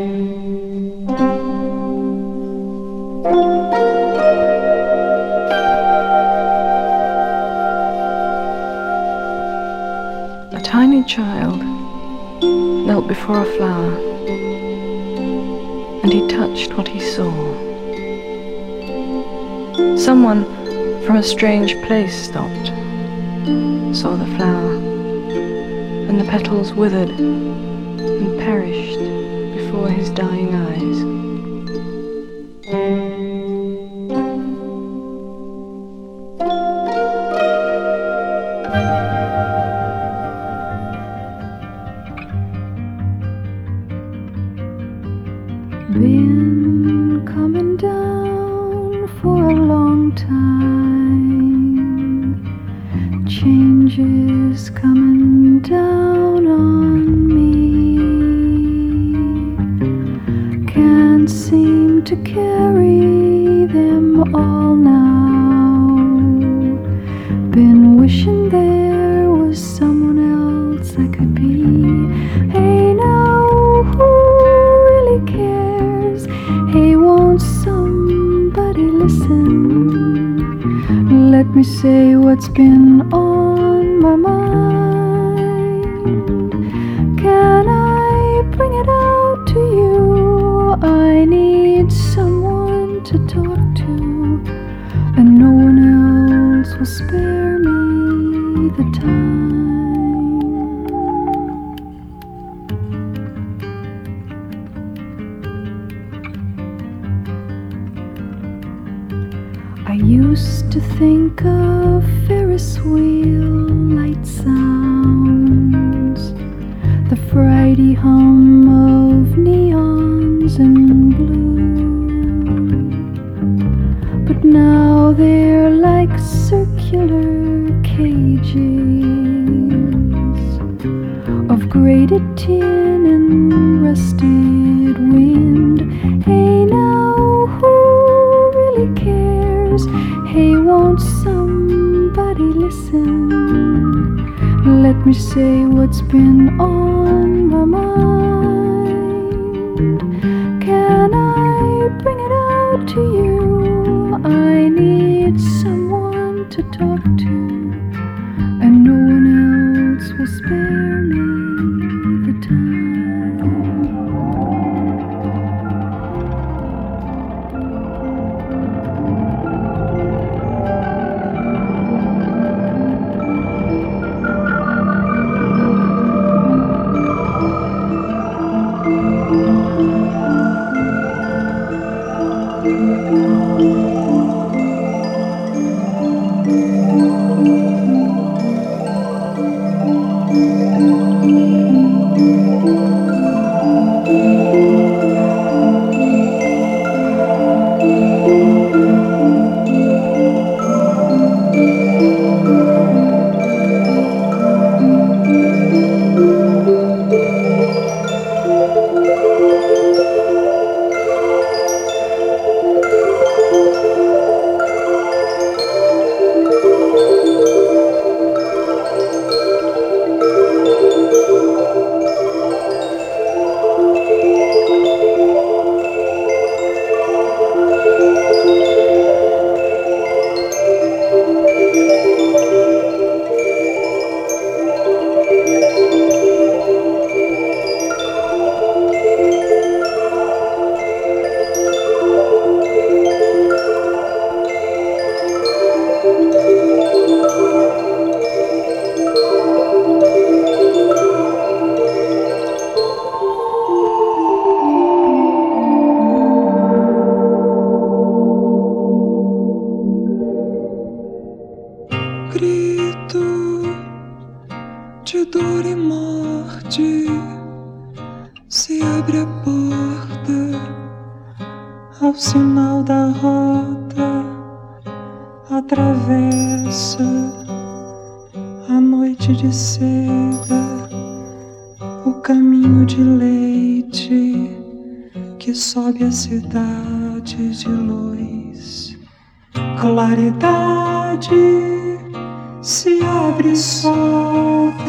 A tiny child knelt before a flower and he touched what he saw. Someone from a strange place stopped, saw the flower, and the petals withered and perished before his dying eyes. Let me say what's been on my mind. Cares? Hey, won't somebody listen? Let me say what's been on my mind. Can I bring it out to you? I need someone to talk to, noite de seda o caminho de leite que sobe a cidade de luz. Claridade se abre e solta.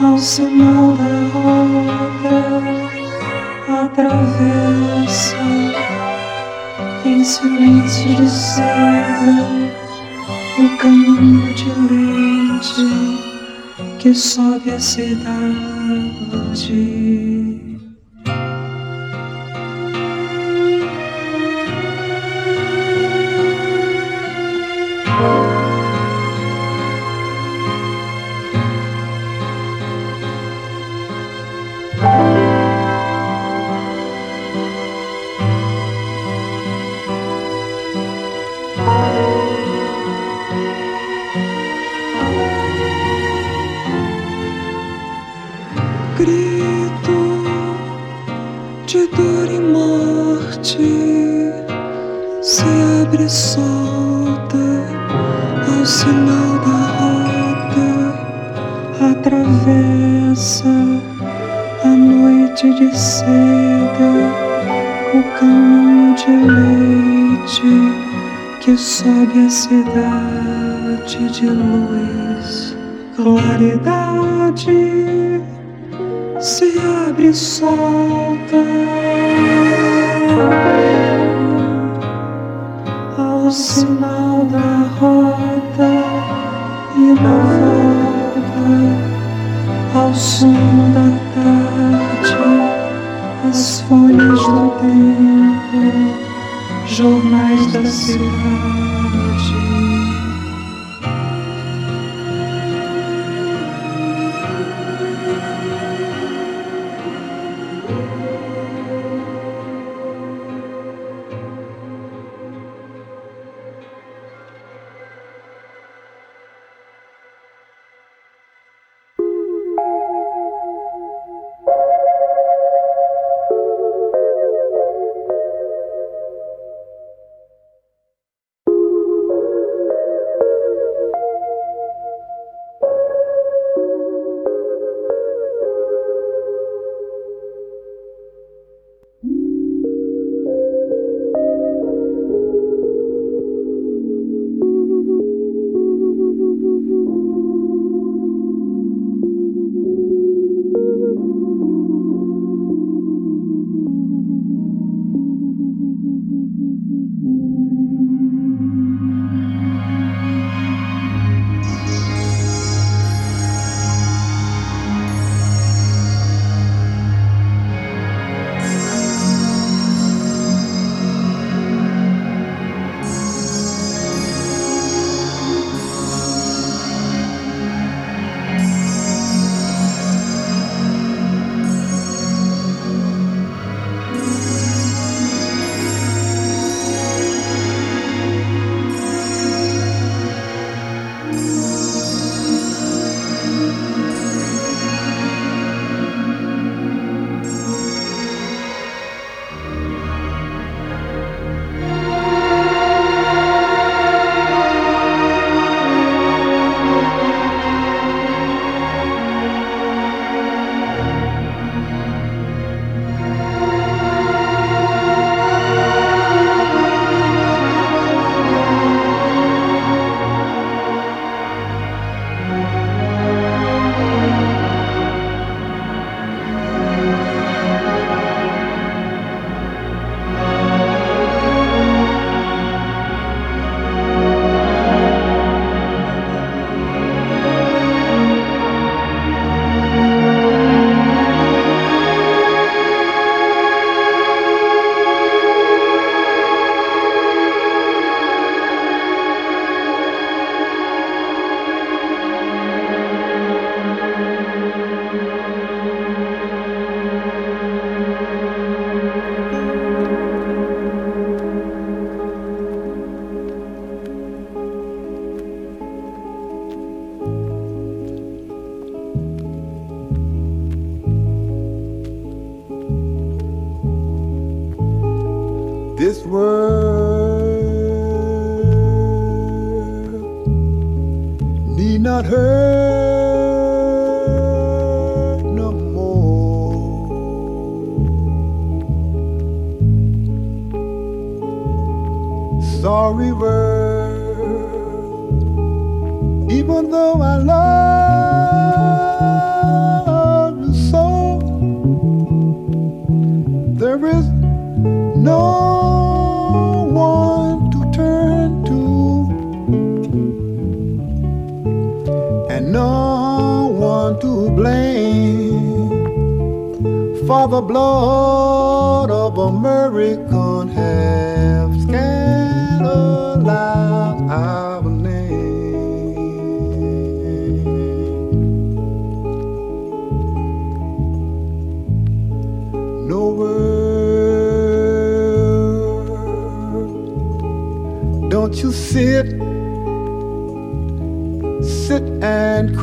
Ao sinal da roda, atravessa silêncio de seda o caminho de leite que sobe a cidade. de dor e morte se abre solta ao sinal da rota, atravessa a noite de seda, o caminho de leite que sobe a cidade de luz, claridade se abre e solta ao sinal da roda e da volta ao som da tarde, as folhas do tempo jornais da cidade.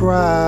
cry.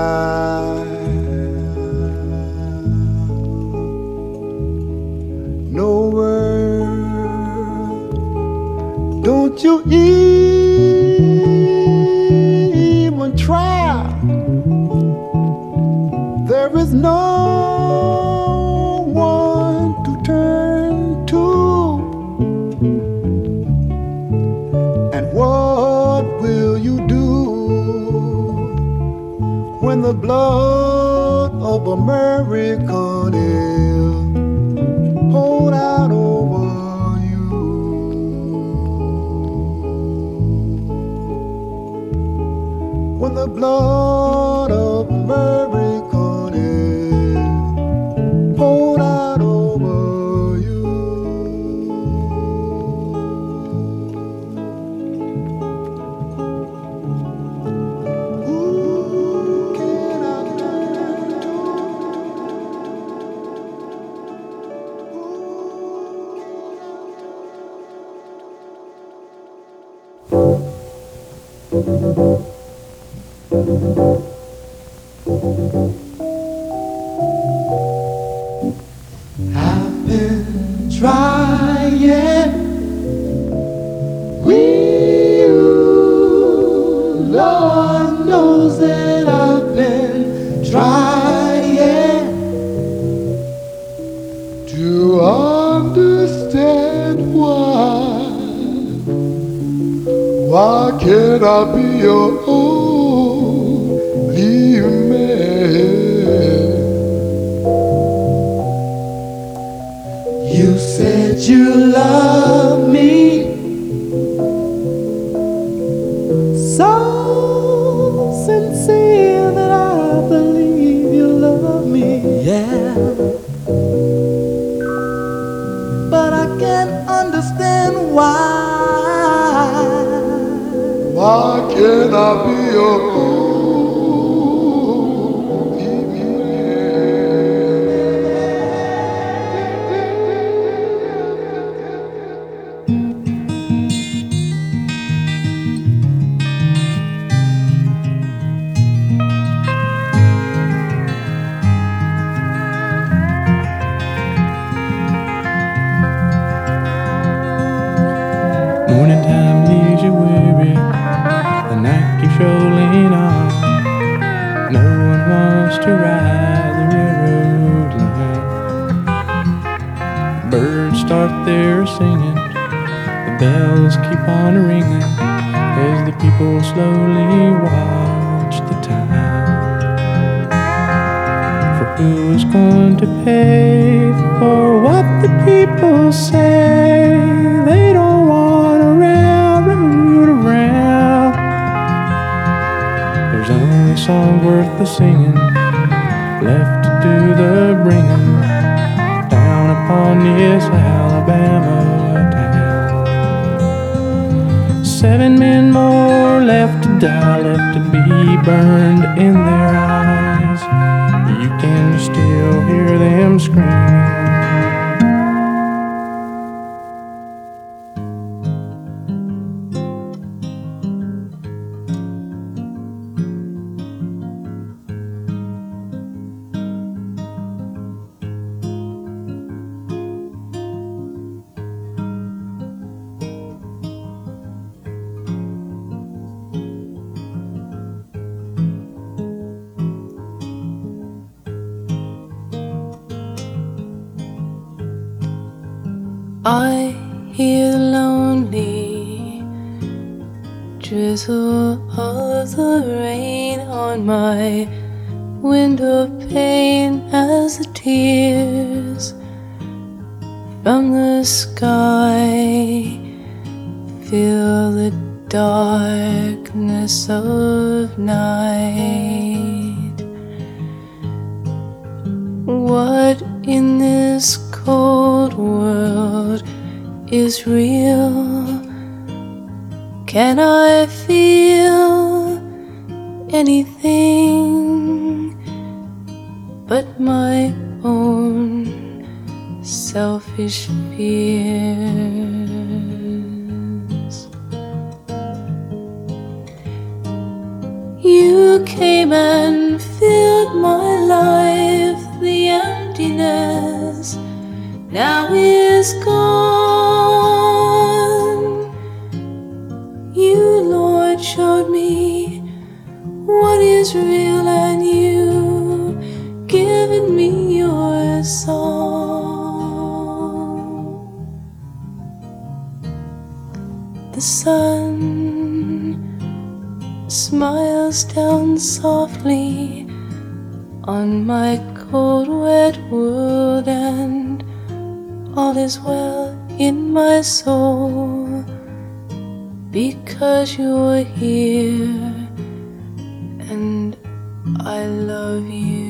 και να πει only song worth the singing. Left to do the bringing down upon this Alabama town. Seven men more left to die, left to be burned in their eyes. You can still hear them screaming. Feel the darkness of night. What in this cold world is real? Can I feel anything but my own selfish fear? You came and filled my life, the emptiness now is gone. You, Lord, showed me what is real, and you given me your song. The sun smiles down softly on my cold, wet world, and all is well in my soul because you're here and I love you. You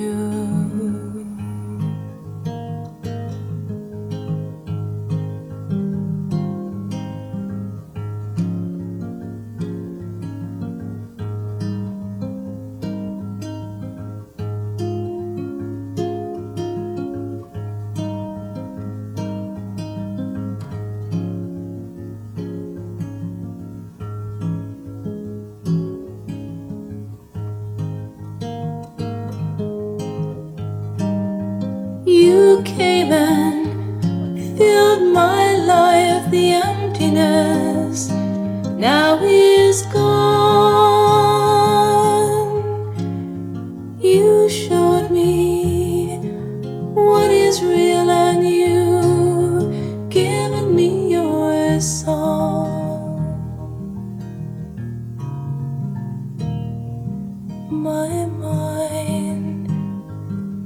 My mind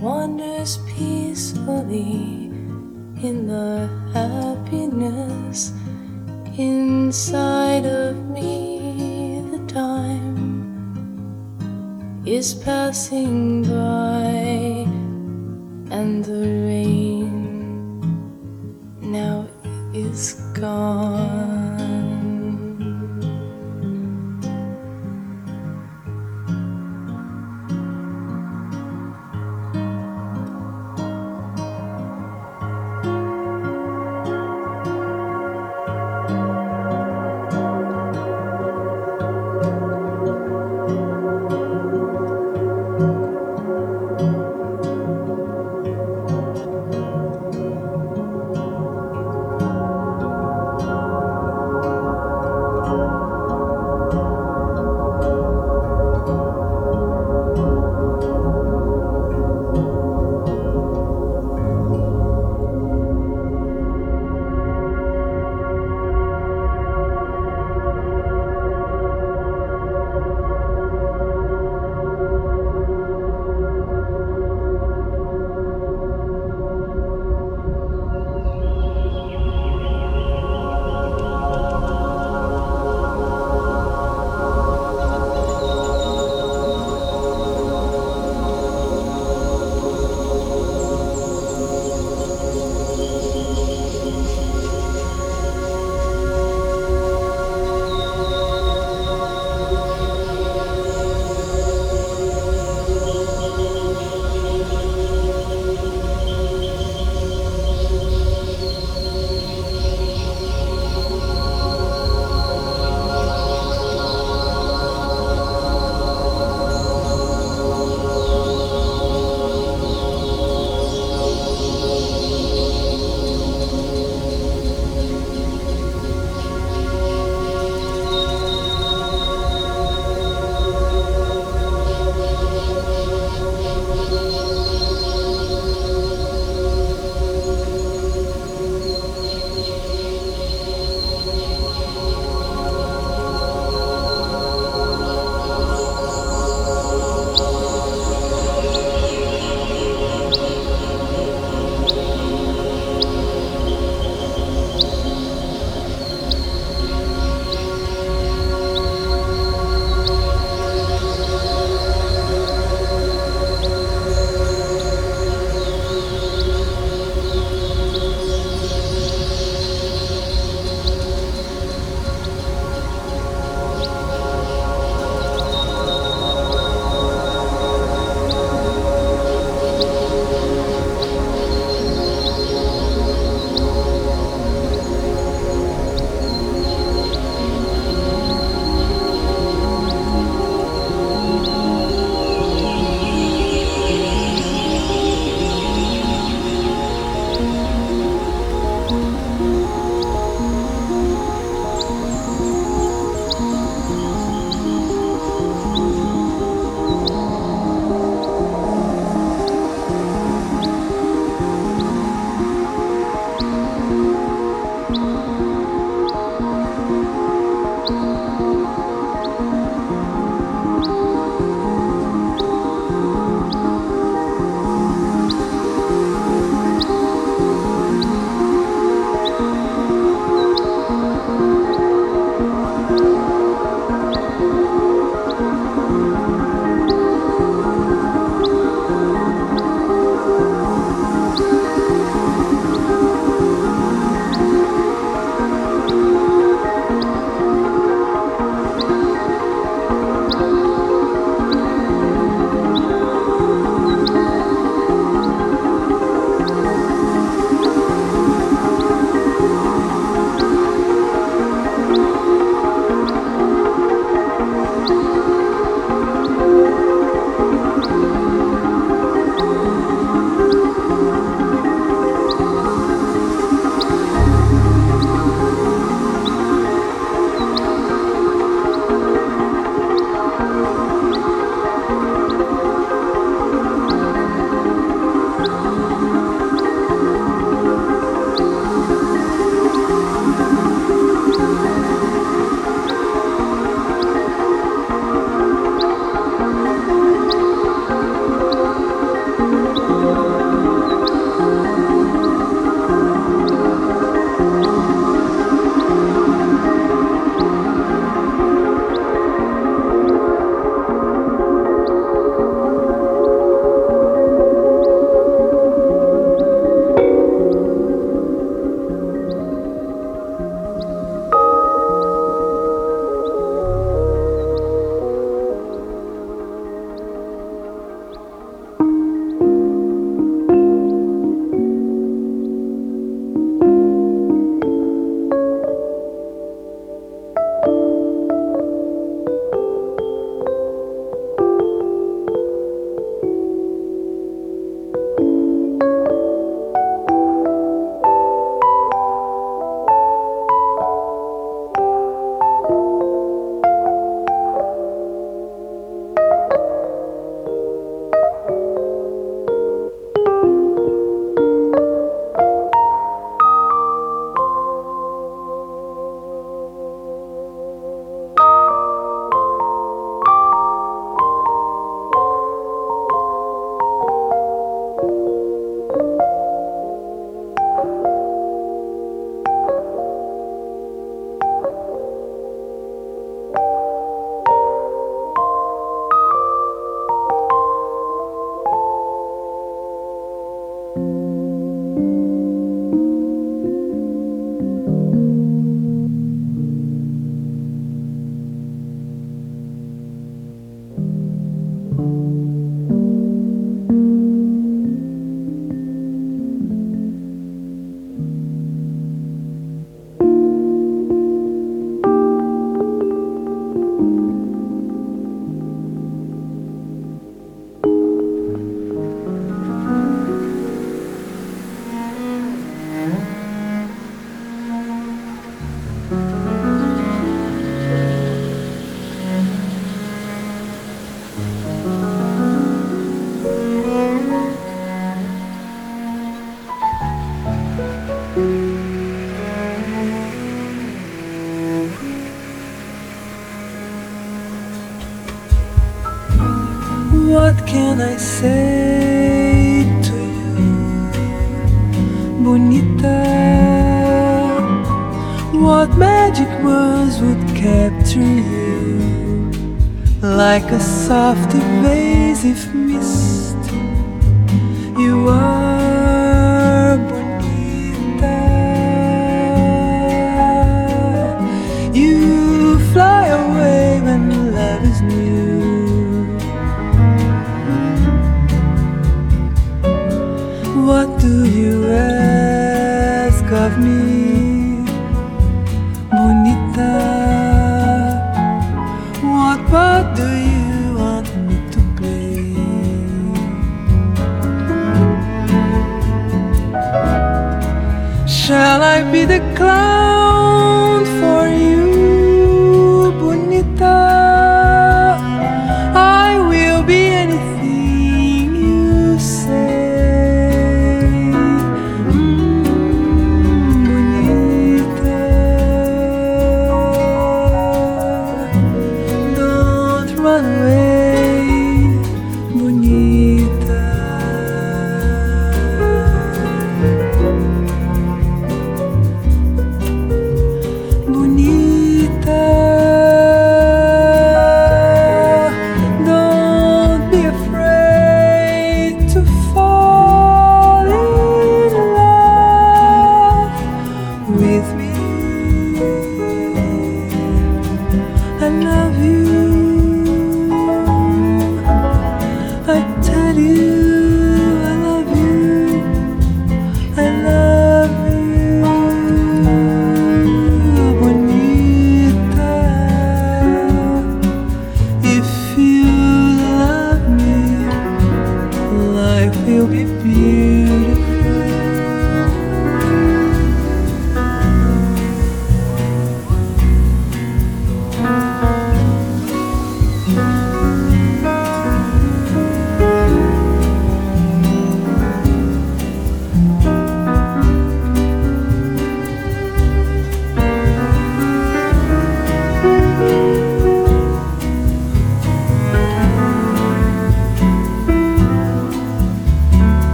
wanders peacefully in the happiness inside of me. The time is passing by, and the rain now is gone.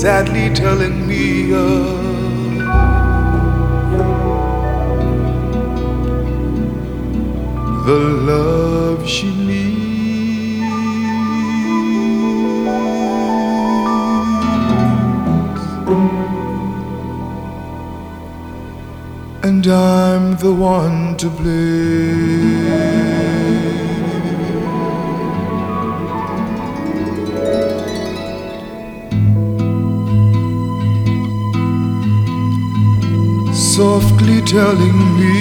sadly telling me of the love she needs. and I'm the one to blame. softly telling me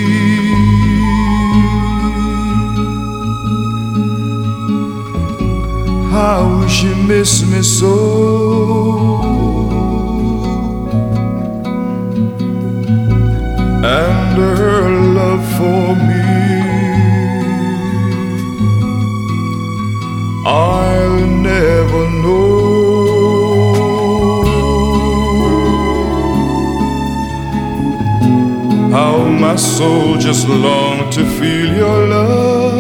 how she missed me so. And her love for me, I How my soul just longed to feel your love.